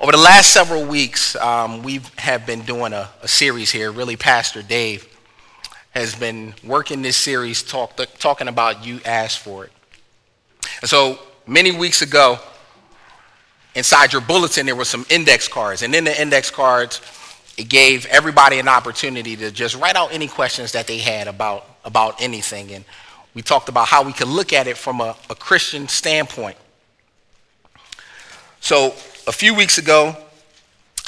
Over the last several weeks, um, we have been doing a, a, series here. Really, Pastor Dave has been working this series talk, talking about You Asked For It. And so many weeks ago, inside your bulletin, there were some index cards. And in the index cards, it gave everybody an opportunity to just write out any questions that they had about, about anything. And we talked about how we could look at it from a, a Christian standpoint. So a few weeks ago,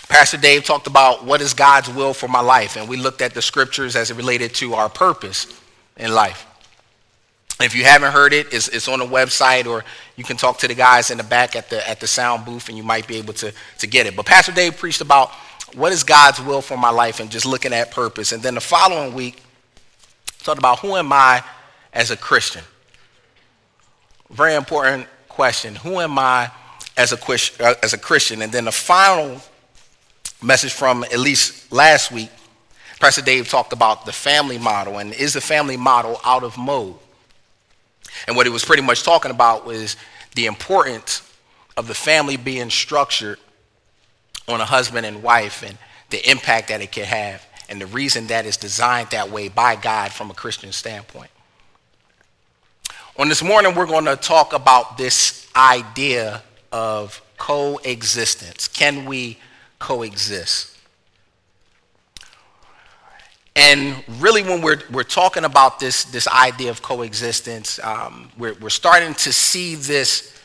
Pastor Dave talked about what is God's will for my life, and we looked at the scriptures as it related to our purpose in life. If you haven't heard it, it's, it's on the website, or you can talk to the guys in the back at the, at the sound booth, and you might be able to, to get it. But Pastor Dave preached about what is God's will for my life and just looking at purpose. And then the following week, talked about who am I as a Christian? Very important question. Who am I as a, uh, as a Christian? And then the final message from at least last week, Pastor Dave talked about the family model and is the family model out of mode? And what he was pretty much talking about was the importance of the family being structured on a husband and wife and the impact that it can have and the reason that it's designed that way by God from a Christian standpoint. On this morning, we're going to talk about this idea of coexistence. Can we coexist? And really, when we're, we're talking about this, this idea of coexistence, um, we're, we're starting to see this,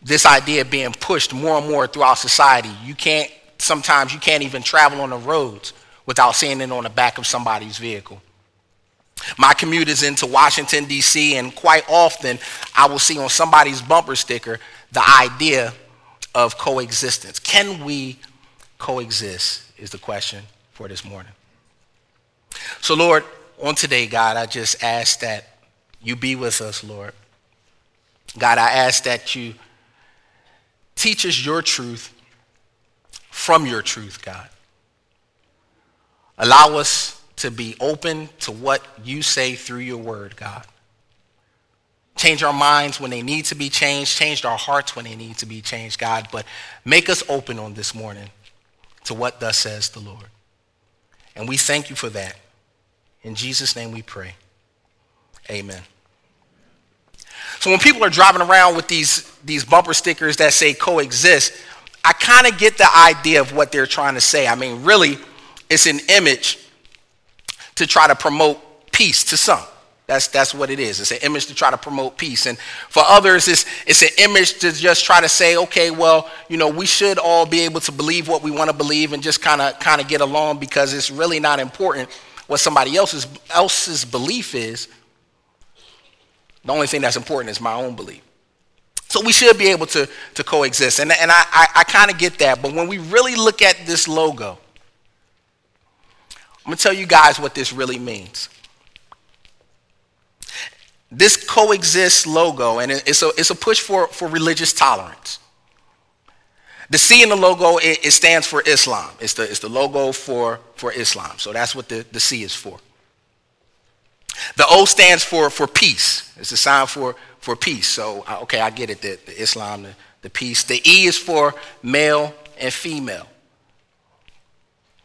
this idea being pushed more and more throughout society. You can't, sometimes you can't even travel on the roads without seeing it on the back of somebody's vehicle. My commute is into Washington, D.C., and quite often I will see on somebody's bumper sticker the idea of coexistence. Can we coexist? Is the question for this morning. So, Lord, on today, God, I just ask that you be with us, Lord. God, I ask that you teach us your truth from your truth, God. Allow us to be open to what you say through your word, God. Change our minds when they need to be changed. Change our hearts when they need to be changed, God. But make us open on this morning to what thus says the Lord. And we thank you for that. In Jesus' name we pray. Amen. So when people are driving around with these, these bumper stickers that say coexist, I kind of get the idea of what they're trying to say. I mean, really, it's an image to try to promote peace to some. That's, that's what it is. It's an image to try to promote peace. And for others, it's, it's an image to just try to say, okay, well, you know, we should all be able to believe what we want to believe and just kind of kind of get along because it's really not important what somebody else's, else's belief is. The only thing that's important is my own belief. So we should be able to, to coexist. And, and I, I, I kind of get that. But when we really look at this logo, I'm going to tell you guys what this really means. This coexist logo, and it's a, it's a push for, for religious tolerance. The C in the logo, it, it, stands for Islam. It's the, it's the logo for, for Islam. So that's what the, the C is for. The O stands for, for peace. It's a sign for, for peace. So, okay, I get it, the, the Islam, the, the peace. The E is for male and female.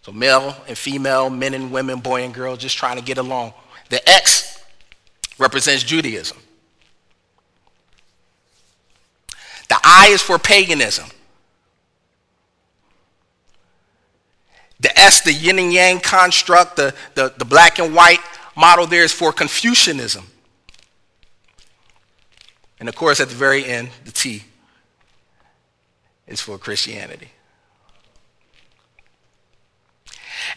So male and female, men and women, boy and girl, just trying to get along. The X represents Judaism. The I is for paganism. The S, the yin and yang construct, the, the, the black and white model there is for Confucianism. And of course, at the very end, the T is for Christianity.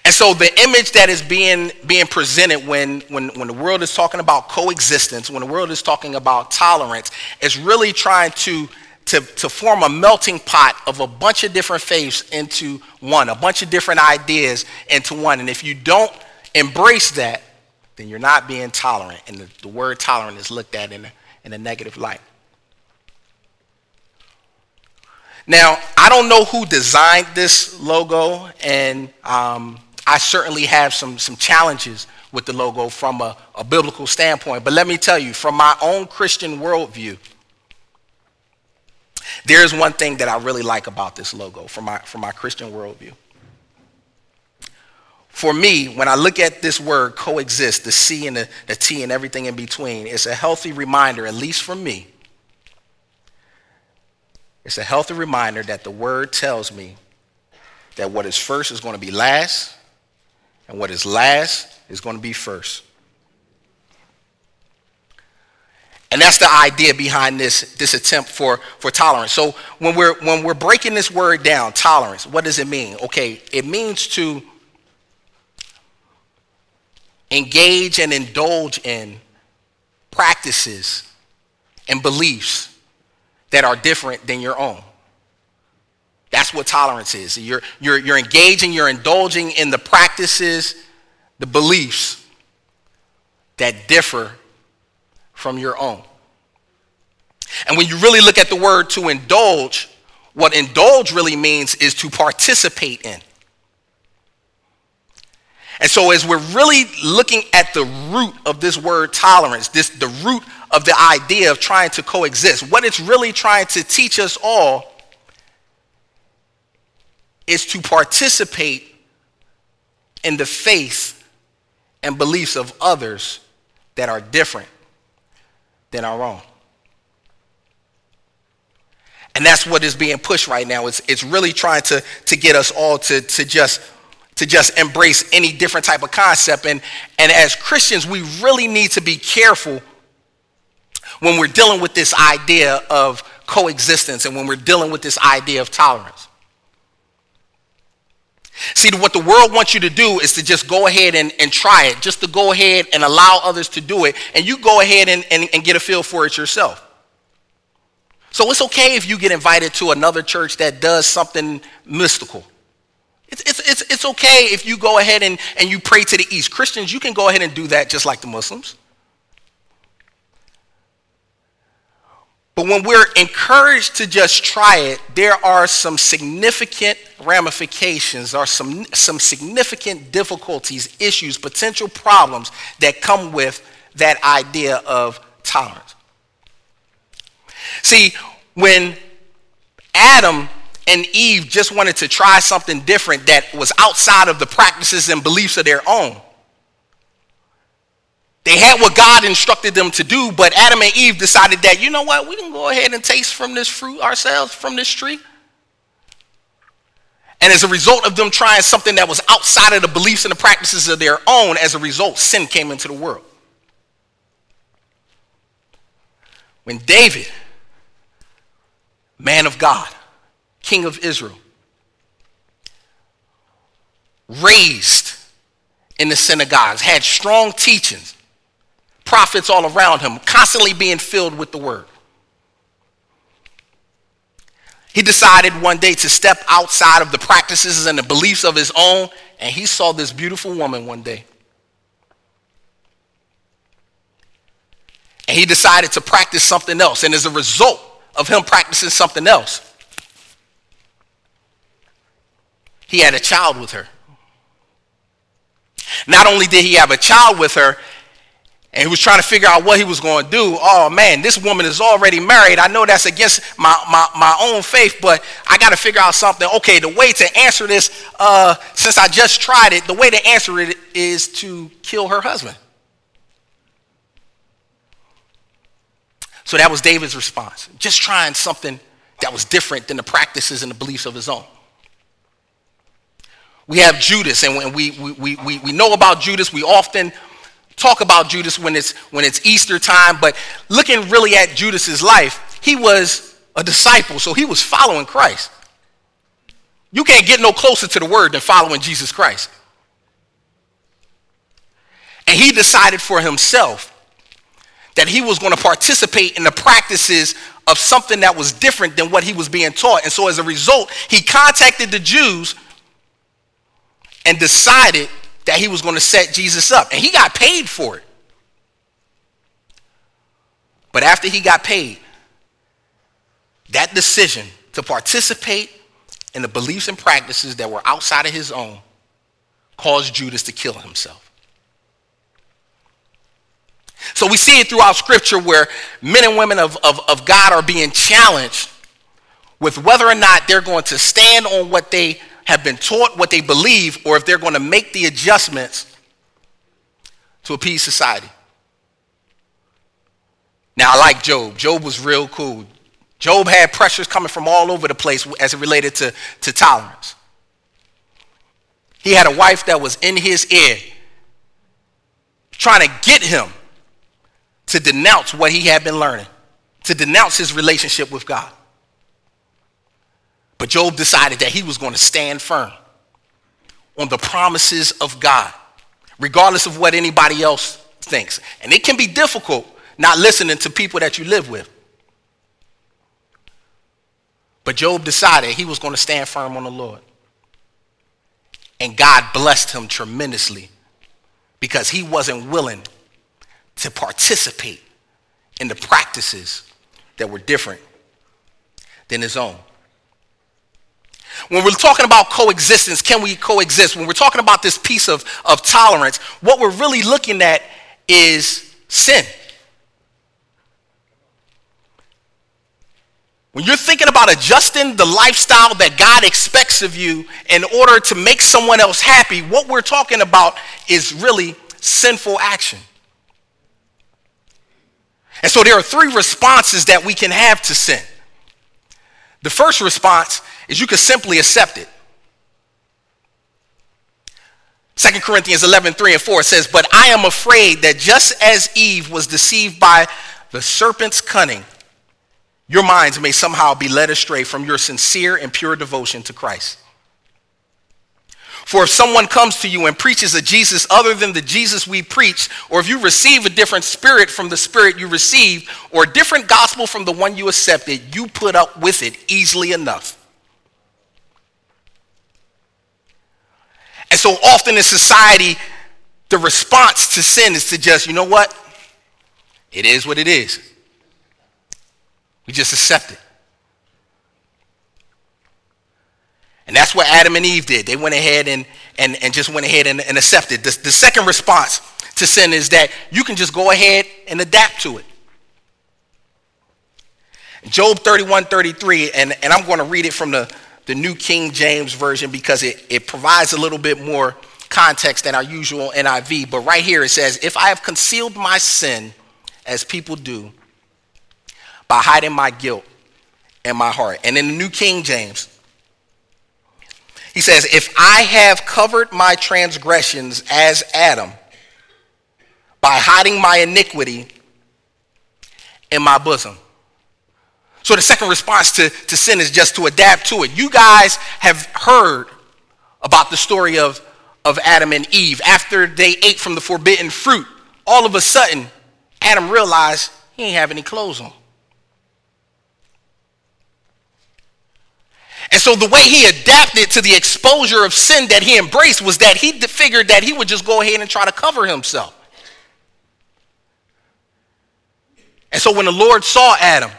And so the image that is being, being presented when, when, when the world is talking about coexistence, when the world is talking about tolerance, is really trying to, to, to form a melting pot of a bunch of different faiths into one, a bunch of different ideas into one. And if you don't embrace that, then you're not being tolerant. And the, the word tolerant is looked at in a, in a negative light. Now, I don't know who designed this logo, and um, I certainly have some, some challenges with the logo from a, a biblical standpoint. But let me tell you, from my own Christian worldview, There's one thing that I really like about this logo from my, from my Christian worldview. For me, when I look at this word coexist, the C and the, the T and everything in between, it's a healthy reminder, at least for me, it's a healthy reminder that the word tells me that what is first is going to be last, and what is last is going to be first. And that's the idea behind this, this attempt for, for tolerance. So when we're, when we're breaking this word down, tolerance, what does it mean? Okay, it means to engage and indulge in practices and beliefs that are different than your own. That's what tolerance is. You're, you're, you're engaging, you're indulging in the practices, the beliefs that differ from your own. And when you really look at the word to indulge, what indulge really means is to participate in. And so as we're really looking at the root of this word tolerance, this the root of the idea of trying to coexist, what it's really trying to teach us all is to participate in the faith and beliefs of others that are different than our own. And that's what is being pushed right now. It's, it's really trying to, to get us all to, to, just, to just embrace any different type of concept. And, and as Christians, we really need to be careful when we're dealing with this idea of coexistence and when we're dealing with this idea of tolerance. See, what the world wants you to do is to just go ahead and, and try it, just to go ahead and allow others to do it, and you go ahead and, and, and get a feel for it yourself. So it's okay if you get invited to another church that does something mystical. It's, it's, it's, it's okay if you go ahead and, and you pray to the east. Christians, you can go ahead and do that just like the Muslims. But when we're encouraged to just try it, there are some significant ramifications, or some, some significant difficulties, issues, potential problems that come with that idea of tolerance. See, when Adam and Eve just wanted to try something different that was outside of the practices and beliefs of their own, they had what God instructed them to do, but Adam and Eve decided that, you know what, we can go ahead and taste from this fruit ourselves, from this tree. And as a result of them trying something that was outside of the beliefs and the practices of their own, as a result, sin came into the world. When David man of God, king of Israel, raised in the synagogues, had strong teachings, prophets all around him, constantly being filled with the word. He decided one day to step outside of the practices and the beliefs of his own, and he saw this beautiful woman one day. And he decided to practice something else. And as a result, of him practicing something else. He had a child with her. Not only did he have a child with her, and he was trying to figure out what he was going to do. Oh man, this woman is already married. I know that's against my, my, my own faith, but I got to figure out something. Okay, the way to answer this, uh, since I just tried it, the way to answer it is to kill her husband. So that was David's response. Just trying something that was different than the practices and the beliefs of his own. We have Judas, and when we, we, we, we know about Judas. We often talk about Judas when it's, when it's Easter time, but looking really at Judas's life, he was a disciple, so he was following Christ. You can't get no closer to the word than following Jesus Christ. And he decided for himself that he was going to participate in the practices of something that was different than what he was being taught. And so as a result, he contacted the Jews and decided that he was going to set Jesus up. And he got paid for it. But after he got paid, that decision to participate in the beliefs and practices that were outside of his own caused Judas to kill himself. So we see it throughout scripture where men and women of, of, of God are being challenged with whether or not they're going to stand on what they have been taught, what they believe, or if they're going to make the adjustments to appease society. Now, I like Job. Job was real cool. Job had pressures coming from all over the place as it related to, to tolerance. He had a wife that was in his ear trying to get him to denounce what he had been learning, to denounce his relationship with God. But Job decided that he was going to stand firm on the promises of God, regardless of what anybody else thinks. And it can be difficult not listening to people that you live with. But Job decided he was going to stand firm on the Lord. And God blessed him tremendously because he wasn't willing to participate in the practices that were different than his own. When we're talking about coexistence, can we coexist? When we're talking about this piece of, of tolerance, what we're really looking at is sin. When you're thinking about adjusting the lifestyle that God expects of you in order to make someone else happy, what we're talking about is really sinful action. And so there are three responses that we can have to sin. The first response is you can simply accept it. 2 Corinthians 11, 3 and 4 says, But I am afraid that just as Eve was deceived by the serpent's cunning, your minds may somehow be led astray from your sincere and pure devotion to Christ. For if someone comes to you and preaches a Jesus other than the Jesus we preach, or if you receive a different spirit from the spirit you received, or a different gospel from the one you accepted, you put up with it easily enough. And so often in society, the response to sin is to just, you know what? It is what it is. We just accept it. And that's what Adam and Eve did. They went ahead and, and, and just went ahead and, and accepted. The, the second response to sin is that you can just go ahead and adapt to it. Job 31, 33, and, and I'm going to read it from the, the New King James Version because it, it provides a little bit more context than our usual NIV. But right here it says, If I have concealed my sin as people do, by hiding my guilt in my heart. And in the New King James, he says, If I have covered my transgressions as Adam by hiding my iniquity in my bosom. So the second response to, to sin is just to adapt to it. You guys have heard about the story of, of Adam and Eve. After they ate from the forbidden fruit, all of a sudden, Adam realized he didn't have any clothes on. And so the way he adapted to the exposure of sin that he embraced was that he figured that he would just go ahead and try to cover himself. And so when the Lord saw Adam,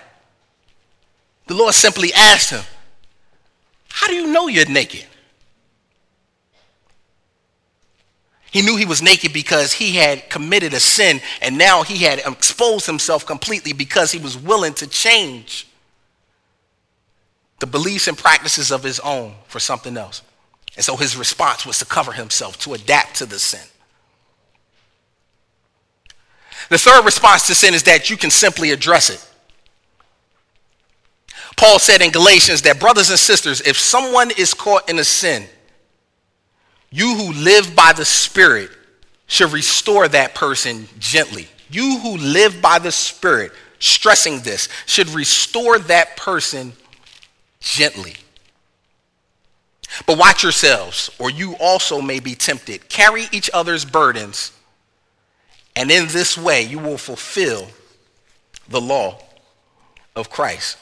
the Lord simply asked him, How do you know you're naked? He knew he was naked because he had committed a sin and now he had exposed himself completely because he was willing to change the beliefs and practices of his own for something else. And so his response was to cover himself, to adapt to the sin. The third response to sin is that you can simply address it. Paul said in Galatians that, brothers and sisters, if someone is caught in a sin, you who live by the Spirit should restore that person gently. You who live by the Spirit, stressing this, should restore that person gently. But watch yourselves, or you also may be tempted. Carry each other's burdens, and in this way you will fulfill the law of Christ.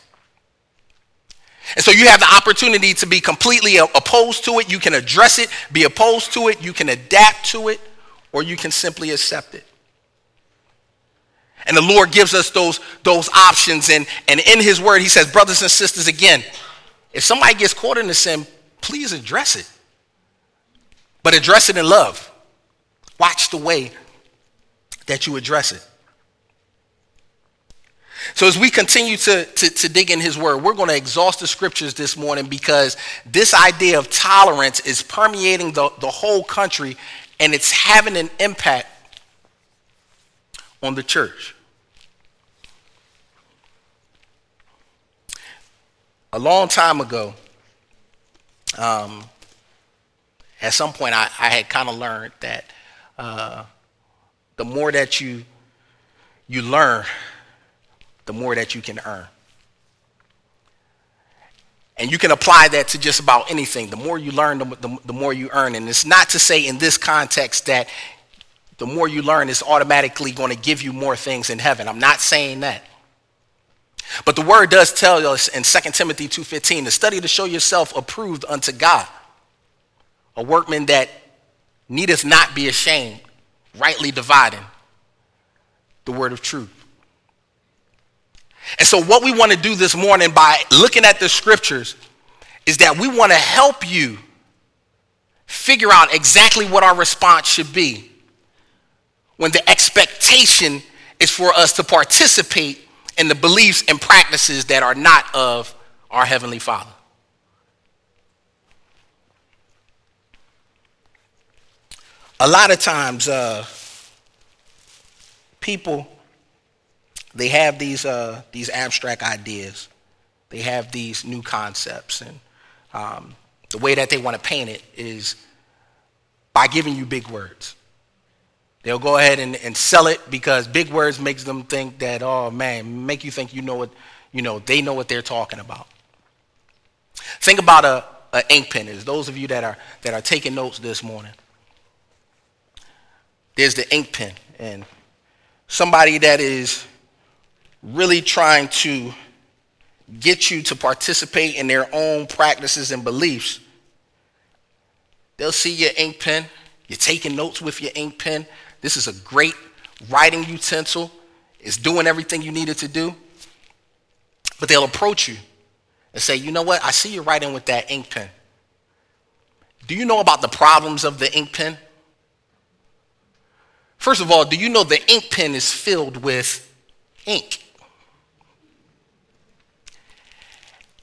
And so you have the opportunity to be completely opposed to it. You can address it, be opposed to it, you can adapt to it, or you can simply accept it. And the Lord gives us those, those options. And, and in His Word, He says, brothers and sisters, again, if somebody gets caught in a sin, please address it. But address it in love. Watch the way that you address it. So as we continue to, to, to dig in his word, we're going to exhaust the scriptures this morning because this idea of tolerance is permeating the, the whole country and it's having an impact on the church. A long time ago, um, at some point, I, I had kind of learned that uh, the more that you you learn, the more that you can earn. And you can apply that to just about anything. The more you learn, the, the, the, more you earn. And it's not to say in this context that the more you learn is automatically going to give you more things in heaven. I'm not saying that. But the word does tell us in 2 Timothy 2.15 to study to show yourself approved unto God, a workman that needeth not be ashamed, rightly dividing the word of truth. And so, what we want to do this morning by looking at the scriptures is that we want to help you figure out exactly what our response should be when the expectation is for us to participate in the beliefs and practices that are not of our Heavenly Father. A lot of times, uh, people they have these uh, these abstract ideas, they have these new concepts, and um, the way that they want to paint it is by giving you big words. They'll go ahead and, and sell it because big words makes them think that oh man, make you think you know what you know they know what they're talking about. Think about a, a ink pen. Is those of you that are that are taking notes this morning. There's the ink pen and somebody that is really trying to get you to participate in their own practices and beliefs, they'll see your ink pen. You're taking notes with your ink pen. This is a great writing utensil. It's doing everything you need it to do. But they'll approach you and say, you know what? I see you writing with that ink pen. Do you know about the problems of the ink pen? First of all, do you know the ink pen is filled with ink?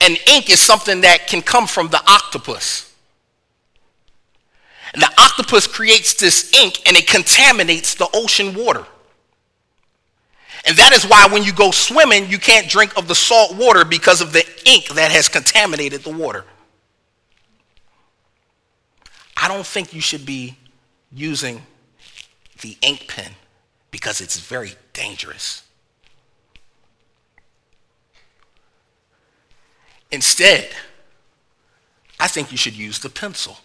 And ink is something that can come from the octopus. And the octopus creates this ink and it contaminates the ocean water. And that is why when you go swimming, you can't drink of the salt water because of the ink that has contaminated the water. I don't think you should be using the ink pen because it's very dangerous. Instead, I think you should use the pencil.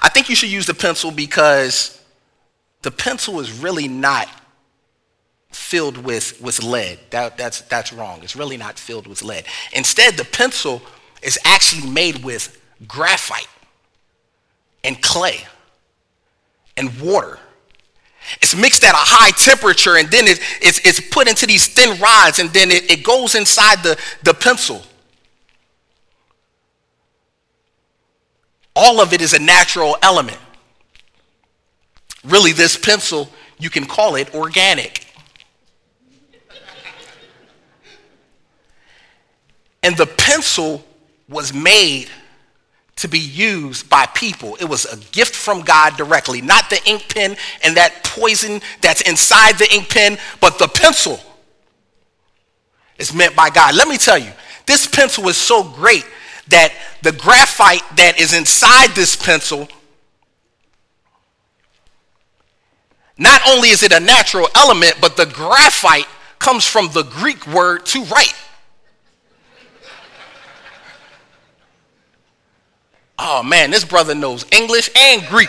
I think you should use the pencil because the pencil is really not filled with, with lead. That, that's, that's wrong. It's really not filled with lead. Instead, the pencil is actually made with graphite and clay and water. It's mixed at a high temperature and then it, it's, it's put into these thin rods and then it, it goes inside the, the pencil. All of it is a natural element. Really, this pencil, you can call it organic. And the pencil was made to be used by people. It was a gift from God directly, not the ink pen and that poison that's inside the ink pen, but the pencil is meant by God. Let me tell you, this pencil is so great that the graphite that is inside this pencil not only is it a natural element, but the graphite comes from the Greek word to write. Oh man, this brother knows English and Greek.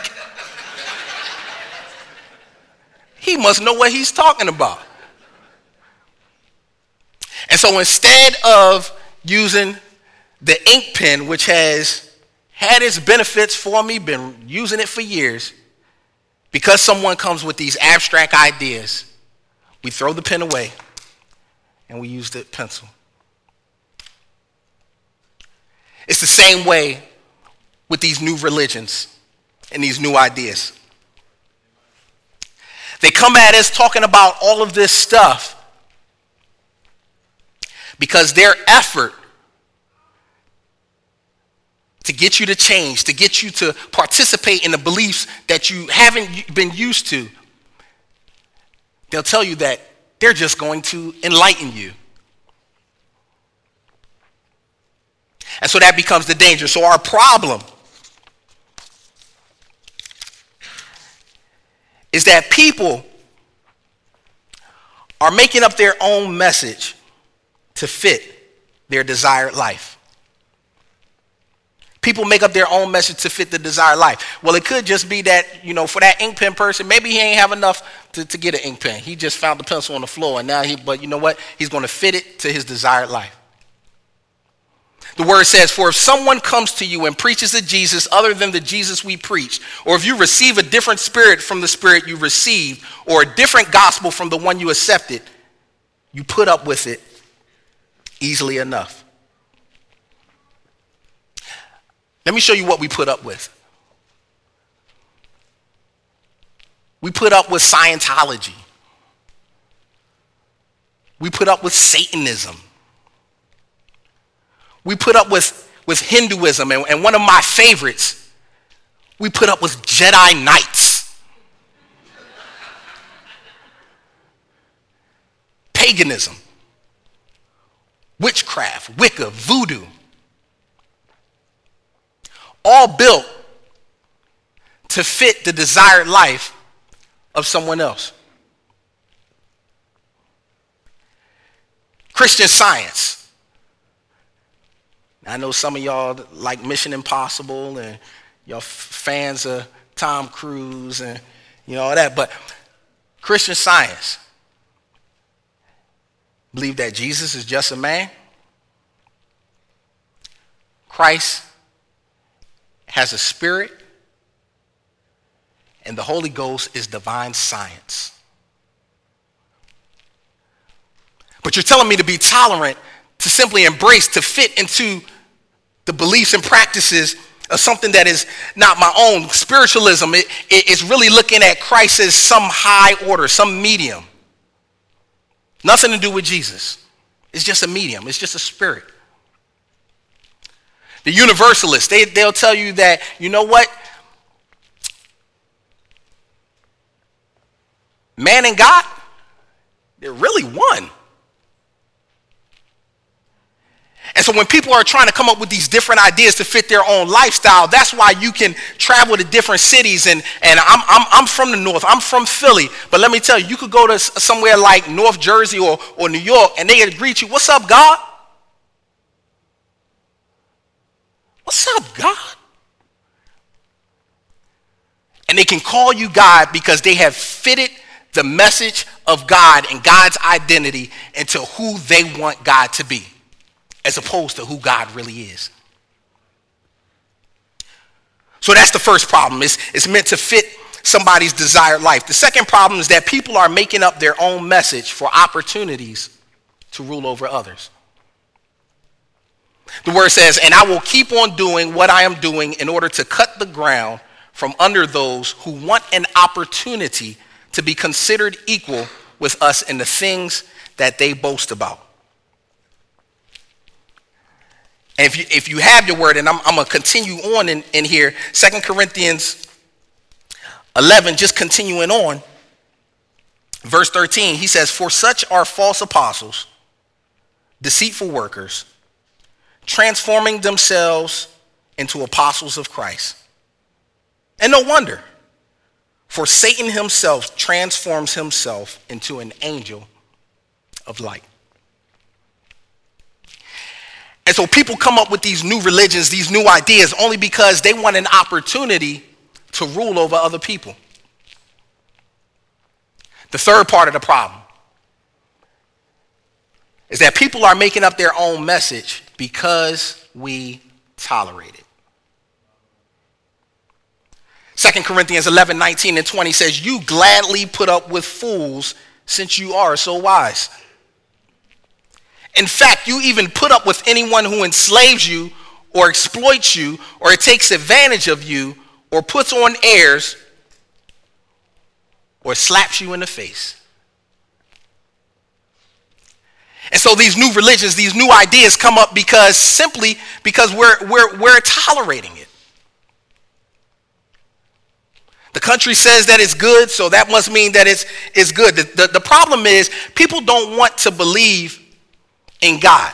he must know what he's talking about. And so instead of using the ink pen, which has had its benefits for me, been using it for years, because someone comes with these abstract ideas, we throw the pen away and we use the pencil. It's the same way with these new religions and these new ideas. They come at us talking about all of this stuff because their effort to get you to change, to get you to participate in the beliefs that you haven't been used to, they'll tell you that they're just going to enlighten you. And so that becomes the danger. So our problem is that people are making up their own message to fit their desired life. People make up their own message to fit the desired life. Well, it could just be that, you know, for that ink pen person, maybe he ain't have enough to, to get an ink pen. He just found the pencil on the floor and now he, but you know what? He's going to fit it to his desired life. The word says, For if someone comes to you and preaches a Jesus other than the Jesus we preach, or if you receive a different spirit from the spirit you received, or a different gospel from the one you accepted, you put up with it easily enough. Let me show you what we put up with. We put up with Scientology. We put up with Satanism. We put up with, with Hinduism. And, and one of my favorites, we put up with Jedi Knights. Paganism. Witchcraft, Wicca, voodoo all built to fit the desired life of someone else. Christian science. I know some of y'all like Mission Impossible and y'all fans of Tom Cruise and you know all that, but Christian science believe that Jesus is just a man. Christ has a spirit, and the Holy Ghost is divine science. But you're telling me to be tolerant, to simply embrace, to fit into the beliefs and practices of something that is not my own. Spiritualism it, it is really looking at Christ as some high order, some medium. Nothing to do with Jesus. It's just a medium, it's just a spirit. The universalists, they, they'll tell you that, you know what? Man and God, they're really one. And so when people are trying to come up with these different ideas to fit their own lifestyle, that's why you can travel to different cities. And, and I'm, I'm, I'm from the North. I'm from Philly. But let me tell you, you could go to somewhere like North Jersey or, or New York, and they greet you, what's up, God? What's up, God? And they can call you God because they have fitted the message of God and God's identity into who they want God to be, as opposed to who God really is. So that's the first problem. It's, it's meant to fit somebody's desired life. The second problem is that people are making up their own message for opportunities to rule over others. The word says, and I will keep on doing what I am doing in order to cut the ground from under those who want an opportunity to be considered equal with us in the things that they boast about. And if you, if you have your word, and I'm, I'm going to continue on in, in here, Second Corinthians 11, just continuing on, verse 13, he says, For such are false apostles, deceitful workers, transforming themselves into apostles of Christ. And no wonder, for Satan himself transforms himself into an angel of light. And so people come up with these new religions, these new ideas, only because they want an opportunity to rule over other people. The third part of the problem is that people are making up their own message because we tolerate it. 2 Corinthians 11, 19 and 20 says, You gladly put up with fools since you are so wise. In fact, you even put up with anyone who enslaves you or exploits you or takes advantage of you or puts on airs or slaps you in the face. And so these new religions, these new ideas come up because simply because we're, we're, we're tolerating it. The country says that it's good, so that must mean that it's, it's good. The, the, the problem is people don't want to believe in God.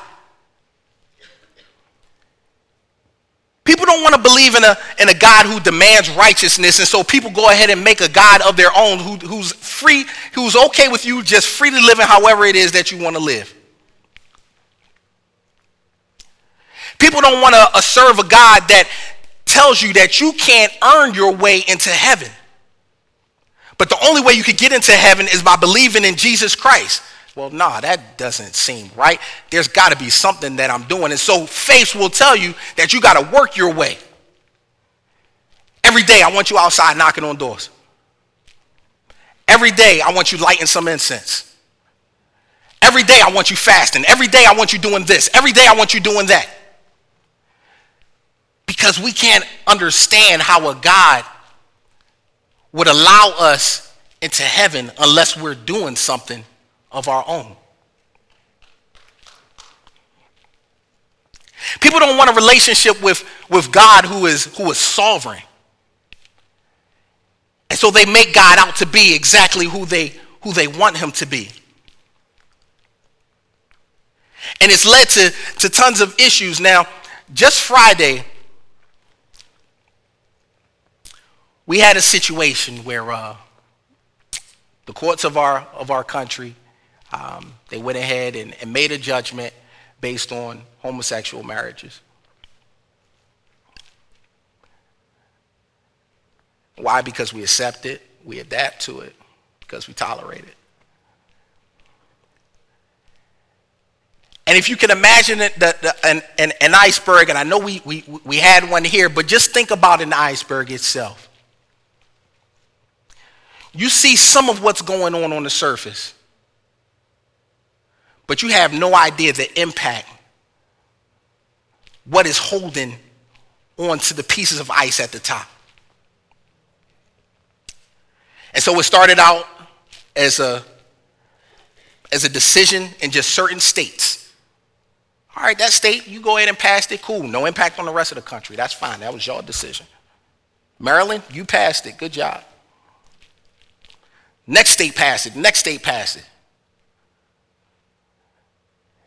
People don't want to believe in a, in a God who demands righteousness, and so people go ahead and make a God of their own who, who's free, who's okay with you just freely living however it is that you want to live. People don't want to uh, serve a God that tells you that you can't earn your way into heaven. But the only way you can get into heaven is by believing in Jesus Christ. Well, nah, that doesn't seem right. There's got to be something that I'm doing. And so faith will tell you that you got to work your way. Every day I want you outside knocking on doors. Every day I want you lighting some incense. Every day I want you fasting. Every day I want you doing this. Every day I want you doing that. Because we can't understand how a God would allow us into heaven unless we're doing something of our own. People don't want a relationship with, with God who is, who is sovereign. And so they make God out to be exactly who they, who they want him to be. And it's led to, to tons of issues. Now, just Friday, we had a situation where uh, the courts of our, of our country um, they went ahead and, and made a judgment based on homosexual marriages. Why? Because we accept it, we adapt to it, because we tolerate it. And if you can imagine the, the, an, an, an iceberg, and I know we, we, we had one here, but just think about an iceberg itself. You see some of what's going on on the surface but you have no idea the impact, what is holding onto the pieces of ice at the top. And so it started out as a, as a decision in just certain states. All right, that state, you go ahead and pass it, cool. No impact on the rest of the country. That's fine. That was your decision. Maryland, you passed it. Good job. Next state passed it. Next state passed it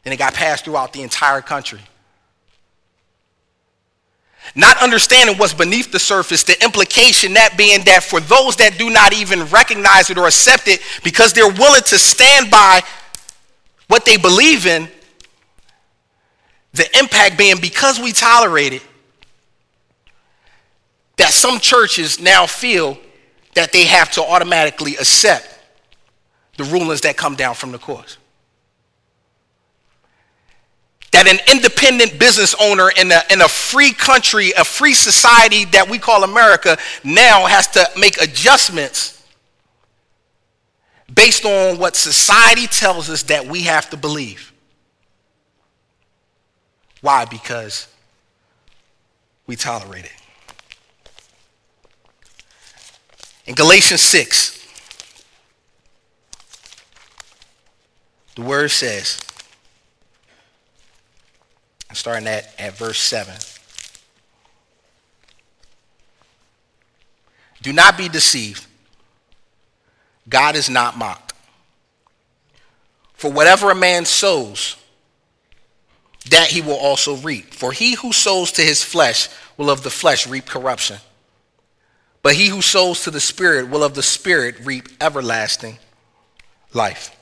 and it got passed throughout the entire country. Not understanding what's beneath the surface, the implication that being that for those that do not even recognize it or accept it because they're willing to stand by what they believe in, the impact being because we tolerate it, that some churches now feel that they have to automatically accept the rulings that come down from the courts that an independent business owner in a, in a free country, a free society that we call America, now has to make adjustments based on what society tells us that we have to believe. Why? Because we tolerate it. In Galatians 6, the word says, starting at, at verse 7. Do not be deceived. God is not mocked. For whatever a man sows, that he will also reap. For he who sows to his flesh will of the flesh reap corruption. But he who sows to the Spirit will of the Spirit reap everlasting life.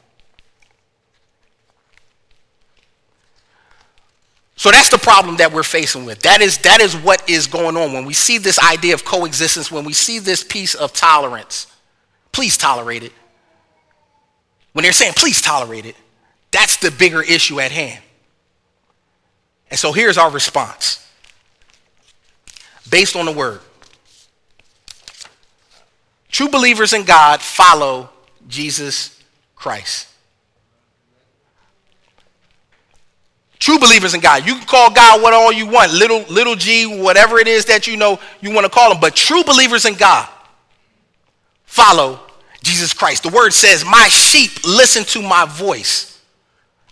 So that's the problem that we're facing with. That is, that is what is going on. When we see this idea of coexistence, when we see this piece of tolerance, please tolerate it. When they're saying, please tolerate it, that's the bigger issue at hand. And so here's our response based on the word. True believers in God follow Jesus Christ. True believers in God. You can call God what all you want, little, little g, whatever it is that you know you want to call him. But true believers in God follow Jesus Christ. The word says, My sheep listen to my voice.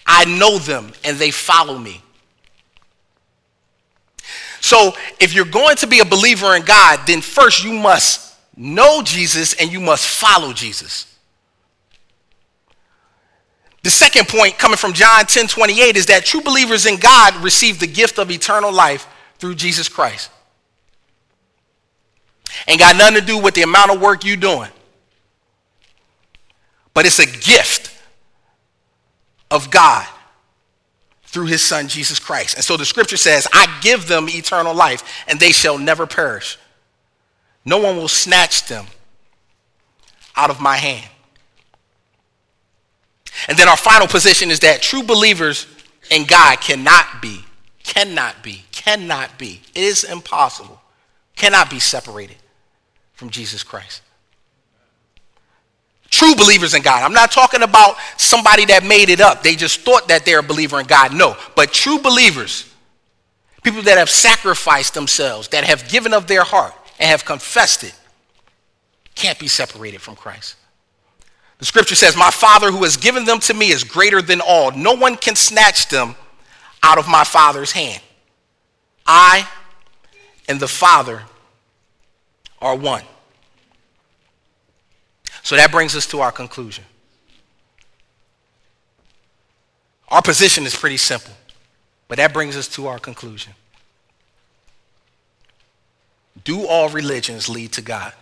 I know them and they follow me. So if you're going to be a believer in God, then first you must know Jesus and you must follow Jesus. The second point coming from John 10 28 is that true believers in God receive the gift of eternal life through Jesus Christ. Ain't got nothing to do with the amount of work you're doing. But it's a gift of God through his son Jesus Christ. And so the scripture says, I give them eternal life and they shall never perish. No one will snatch them out of my hand. And then our final position is that true believers in God cannot be, cannot be, cannot be, it is impossible, cannot be separated from Jesus Christ. True believers in God. I'm not talking about somebody that made it up. They just thought that they're a believer in God. No. But true believers, people that have sacrificed themselves, that have given of their heart and have confessed it, can't be separated from Christ. The scripture says, My Father who has given them to me is greater than all. No one can snatch them out of my Father's hand. I and the Father are one. So that brings us to our conclusion. Our position is pretty simple, but that brings us to our conclusion. Do all religions lead to God?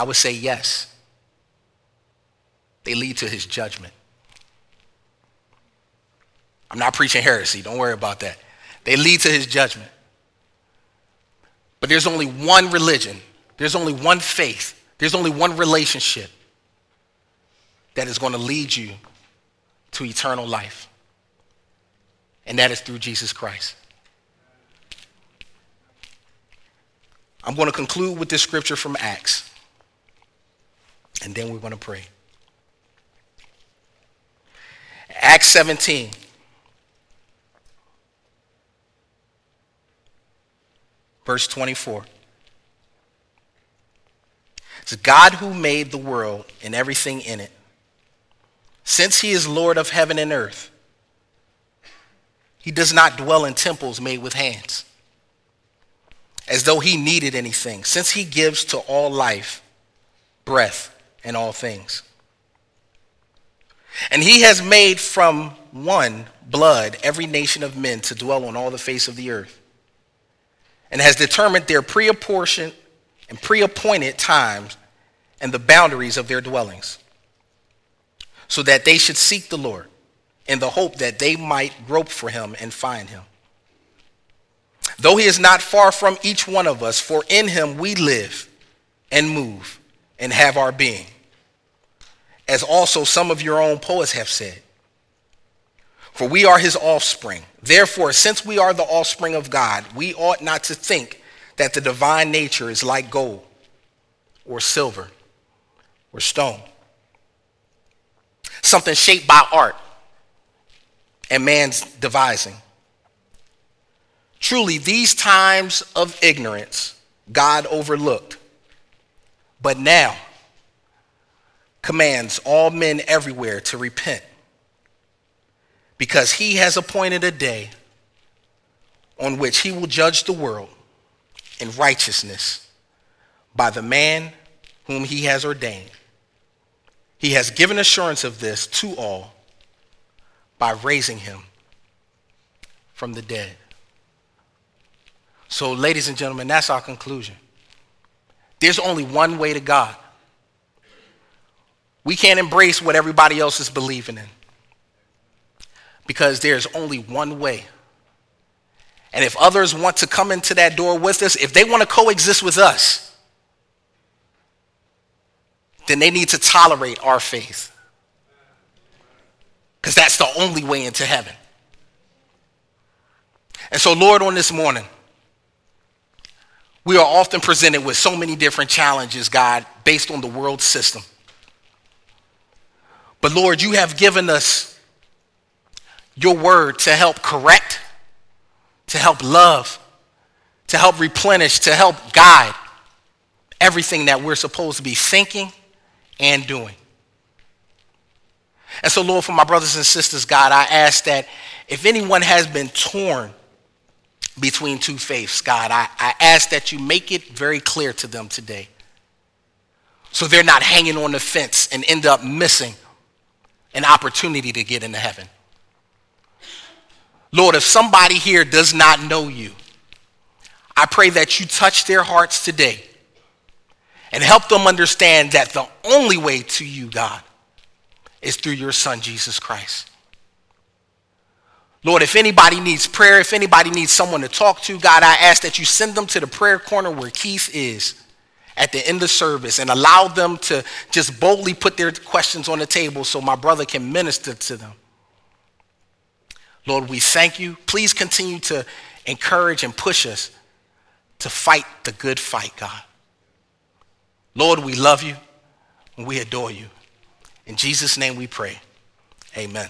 I would say yes. They lead to his judgment. I'm not preaching heresy. Don't worry about that. They lead to his judgment. But there's only one religion, there's only one faith, there's only one relationship that is going to lead you to eternal life. And that is through Jesus Christ. I'm going to conclude with this scripture from Acts. And then we're going to pray. Acts 17. Verse 24. It's God who made the world and everything in it. Since he is Lord of heaven and earth, he does not dwell in temples made with hands, as though he needed anything, since he gives to all life, breath, and all things. And he has made from one blood every nation of men to dwell on all the face of the earth, and has determined their pre-apportioned and pre-appointed times and the boundaries of their dwellings, so that they should seek the Lord in the hope that they might grope for him and find him. Though he is not far from each one of us, for in him we live and move and have our being. As also some of your own poets have said. For we are his offspring. Therefore, since we are the offspring of God, we ought not to think that the divine nature is like gold or silver or stone. Something shaped by art and man's devising. Truly, these times of ignorance God overlooked but now commands all men everywhere to repent because he has appointed a day on which he will judge the world in righteousness by the man whom he has ordained. He has given assurance of this to all by raising him from the dead. So, ladies and gentlemen, that's our conclusion. There's only one way to God. We can't embrace what everybody else is believing in because there's only one way. And if others want to come into that door with us, if they want to coexist with us, then they need to tolerate our faith. Because that's the only way into heaven. And so, Lord, on this morning, we are often presented with so many different challenges, God, based on the world system. But Lord, you have given us your word to help correct, to help love, to help replenish, to help guide, everything that we're supposed to be thinking and doing. And so, Lord, for my brothers and sisters, God, I ask that if anyone has been torn between two faiths, God, I, I ask that you make it very clear to them today. So they're not hanging on the fence and end up missing an opportunity to get into heaven. Lord, if somebody here does not know you, I pray that you touch their hearts today and help them understand that the only way to you, God, is through your son, Jesus Christ. Lord, if anybody needs prayer, if anybody needs someone to talk to, God, I ask that you send them to the prayer corner where Keith is at the end of service and allow them to just boldly put their questions on the table so my brother can minister to them. Lord, we thank you. Please continue to encourage and push us to fight the good fight, God. Lord, we love you and we adore you. In Jesus' name we pray. Amen.